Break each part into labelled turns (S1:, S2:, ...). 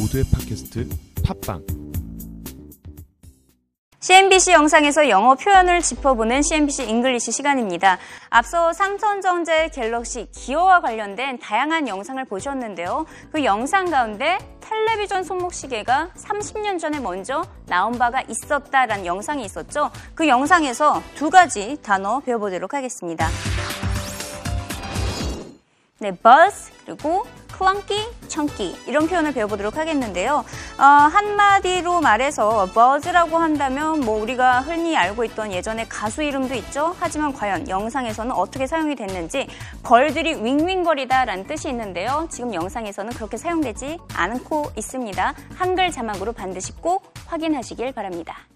S1: 모두의 팟캐스트 팟빵
S2: CNBC 영상에서 영어 표현을 짚어보는 CNBC 잉글리시 시간입니다. 앞서 삼성전자의 갤럭시 기어와 관련된 다양한 영상을 보셨는데요. 그 영상 가운데 텔레비전 손목시계가 30년 전에 먼저 나온 바가 있었다라는 영상이 있었죠. 그 영상에서 두 가지 단어 배워보도록 하겠습니다. 네, buzz 그리고 clunky, 이런 표현을 배워보도록 하겠는데요. 어, 한마디로 말해서 buzz라고 한다면 뭐 우리가 흔히 알고 있던 예전에 가수 이름도 있죠. 하지만 과연 영상에서는 어떻게 사용이 됐는지 벌들이 윙윙거리다라는 뜻이 있는데요. 지금 영상에서는 그렇게 사용되지 않고 있습니다. 한글 자막으로 반드시 꼭 확인하시길 바랍니다.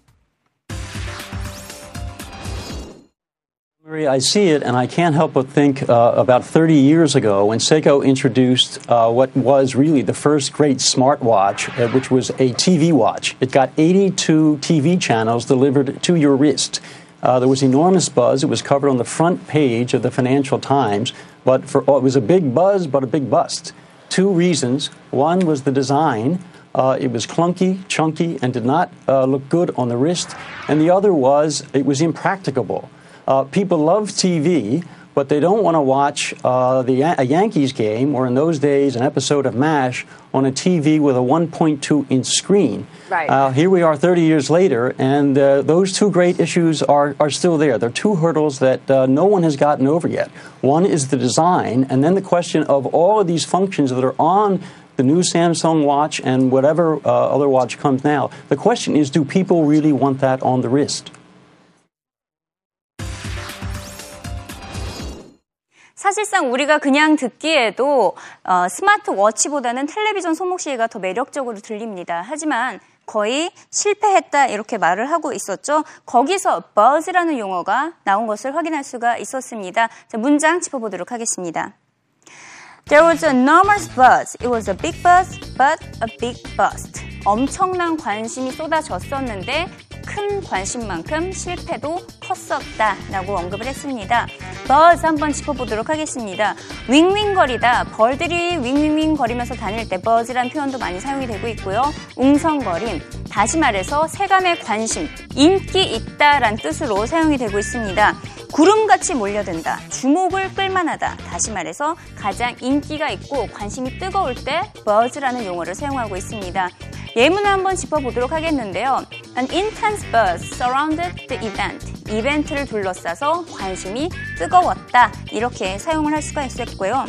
S3: I see it, and I can't help but think uh, about 30 years ago when Seiko introduced uh, what was really the first great smartwatch, uh, which was a TV watch. It got 82 TV channels delivered to your wrist. Uh, there was enormous buzz. It was covered on the front page of the Financial Times, but for, oh, it was a big buzz, but a big bust. Two reasons. One was the design. Uh, it was clunky, chunky, and did not uh, look good on the wrist. And the other was it was impracticable. Uh, people love TV, but they don't want to watch uh, the, a Yankees game or, in those days, an episode of MASH on a TV with a 1.2 inch screen.
S2: Right.
S3: Uh, here we are 30 years later, and uh, those two great issues are, are still there. They're two hurdles that uh, no one has gotten over yet. One is the design, and then the question of all of these functions that are on the new Samsung watch and whatever uh, other watch comes now. The question is do people really want that on the wrist?
S2: 사실상 우리가 그냥 듣기에도 어, 스마트워치보다는 텔레비전 손목시계가 더 매력적으로 들립니다. 하지만 거의 실패했다 이렇게 말을 하고 있었죠. 거기서 buzz라는 용어가 나온 것을 확인할 수가 있었습니다. 자, 문장 짚어보도록 하겠습니다. There was an enormous buzz. It was a big buzz, but a big bust. 엄청난 관심이 쏟아졌었는데 큰 관심만큼 실패도 컸었다라고 언급을 했습니다. buzz 한번 짚어보도록 하겠습니다. 윙윙거리다. 벌들이 윙윙윙거리면서 다닐 때 buzz라는 표현도 많이 사용이 되고 있고요. 웅성거림. 다시 말해서 세간의 관심, 인기 있다란 뜻으로 사용이 되고 있습니다. 구름같이 몰려든다. 주목을 끌만하다. 다시 말해서 가장 인기가 있고 관심이 뜨거울 때 buzz라는 용어를 사용하고 있습니다. 예문을 한번 짚어보도록 하겠는데요. An intense buzz surrounded the event. 이벤트를 둘러싸서 관심이 뜨거웠다. 이렇게 사용을 할 수가 있었고요.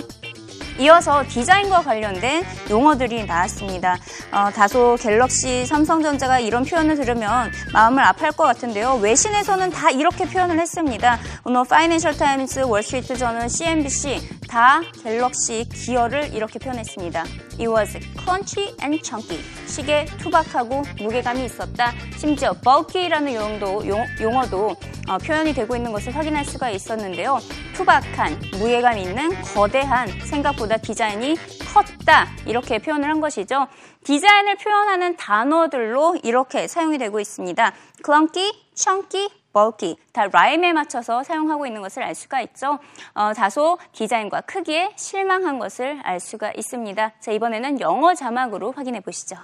S2: 이어서 디자인과 관련된 용어들이 나왔습니다. 어, 다소 갤럭시, 삼성전자가 이런 표현을 들으면 마음을 아파할 것 같은데요. 외신에서는 다 이렇게 표현을 했습니다. 오늘 파이낸셜 타임스, 월스트리트 저널, CNBC 다 갤럭시 기어를 이렇게 표현했습니다. It was clunky and chunky. 시계 투박하고 무게감이 있었다. 심지어 bulky라는 용도, 용, 용어도 어, 표현이 되고 있는 것을 확인할 수가 있었는데요. 투박한, 무게감 있는 거대한 생각보다 디자인이 컸다. 이렇게 표현을 한 것이죠. 디자인을 표현하는 단어들로 이렇게 사용이 되고 있습니다. clunky, chunky, bulky 다 라임에 맞춰서 사용하고 있는 것을 알 수가 있죠. 어, 다소 디자인과 크기에 실망한 것을 알 수가 있습니다. 자, 이번에는 영어 자막으로 확인해 보시죠.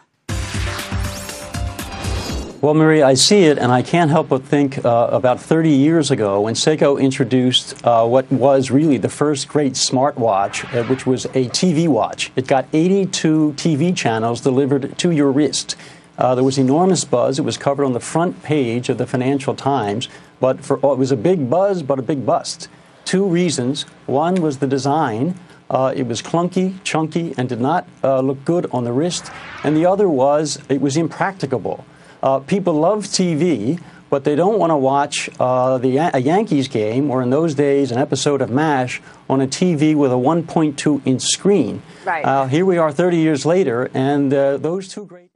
S3: Well, Marie, I see it, and I can't help but think uh, about 30 years ago when Seiko introduced uh, what was really the first great smartwatch, uh, which was a TV watch. It got 82 TV channels delivered to your wrist. Uh, there was enormous buzz. It was covered on the front page of the Financial Times, but for, oh, it was a big buzz, but a big bust. Two reasons. One was the design. Uh, it was clunky, chunky, and did not uh, look good on the wrist. And the other was it was impracticable. Uh, people love TV, but they don't want to watch uh, the, a Yankees game or, in those days, an episode of MASH on a TV with a 1.2 inch screen.
S2: Right.
S3: Uh, here we are 30 years later, and uh, those two great.